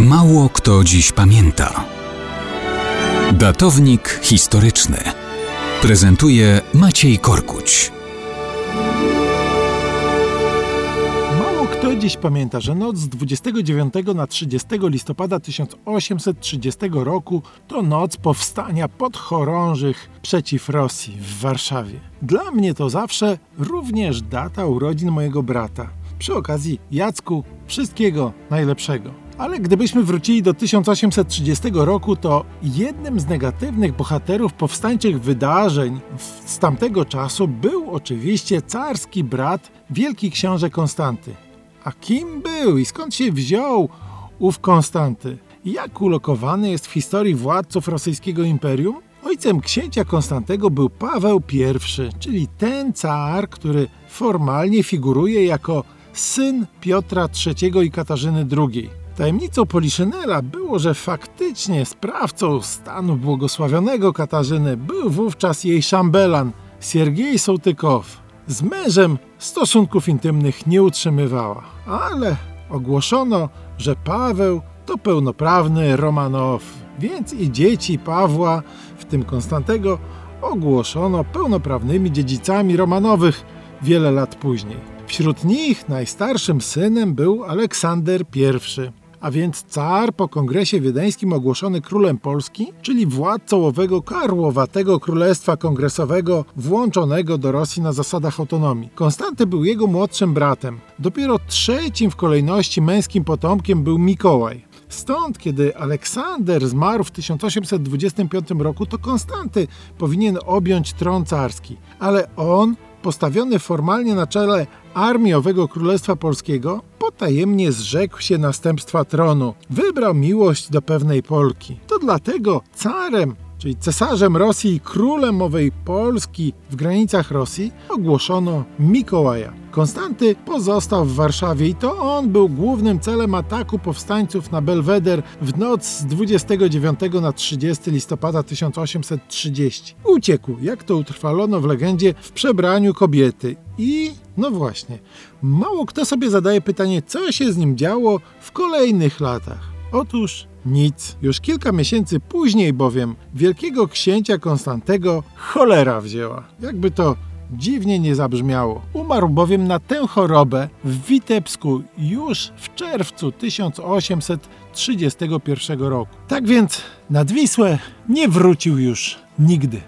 Mało kto dziś pamięta. Datownik historyczny prezentuje Maciej Korkuć. Mało kto dziś pamięta, że noc z 29 na 30 listopada 1830 roku to noc powstania podchorążych przeciw Rosji w Warszawie. Dla mnie to zawsze również data urodzin mojego brata. Przy okazji, Jacku, wszystkiego najlepszego. Ale gdybyśmy wrócili do 1830 roku, to jednym z negatywnych bohaterów powstańczych wydarzeń z tamtego czasu był oczywiście carski brat, wielki książę Konstanty. A kim był i skąd się wziął ów Konstanty? Jak ulokowany jest w historii władców rosyjskiego imperium? Ojcem księcia Konstantego był Paweł I, czyli ten car, który formalnie figuruje jako syn Piotra III i Katarzyny II. Tajemnicą Poliszynela było, że faktycznie sprawcą stanu błogosławionego Katarzyny był wówczas jej szambelan Siergiej Sołtykow. Z mężem stosunków intymnych nie utrzymywała, ale ogłoszono, że Paweł to pełnoprawny Romanow, więc i dzieci Pawła, w tym Konstantego, ogłoszono pełnoprawnymi dziedzicami Romanowych wiele lat później. Wśród nich najstarszym synem był Aleksander I a więc car po kongresie wiedeńskim ogłoszony królem Polski, czyli władcą owego karłowatego królestwa kongresowego włączonego do Rosji na zasadach autonomii. Konstanty był jego młodszym bratem. Dopiero trzecim w kolejności męskim potomkiem był Mikołaj. Stąd, kiedy Aleksander zmarł w 1825 roku, to Konstanty powinien objąć tron carski, ale on postawiony formalnie na czele armii owego Królestwa Polskiego, potajemnie zrzekł się następstwa tronu. Wybrał miłość do pewnej Polki. To dlatego carem czyli cesarzem Rosji i królem owej Polski w granicach Rosji, ogłoszono Mikołaja. Konstanty pozostał w Warszawie i to on był głównym celem ataku powstańców na Belweder w noc z 29 na 30 listopada 1830. Uciekł, jak to utrwalono w legendzie, w przebraniu kobiety i no właśnie, mało kto sobie zadaje pytanie, co się z nim działo w kolejnych latach. Otóż nic. Już kilka miesięcy później bowiem wielkiego księcia Konstantego cholera wzięła. Jakby to dziwnie nie zabrzmiało. Umarł bowiem na tę chorobę w Witebsku już w czerwcu 1831 roku. Tak więc nad Wisłę nie wrócił już nigdy.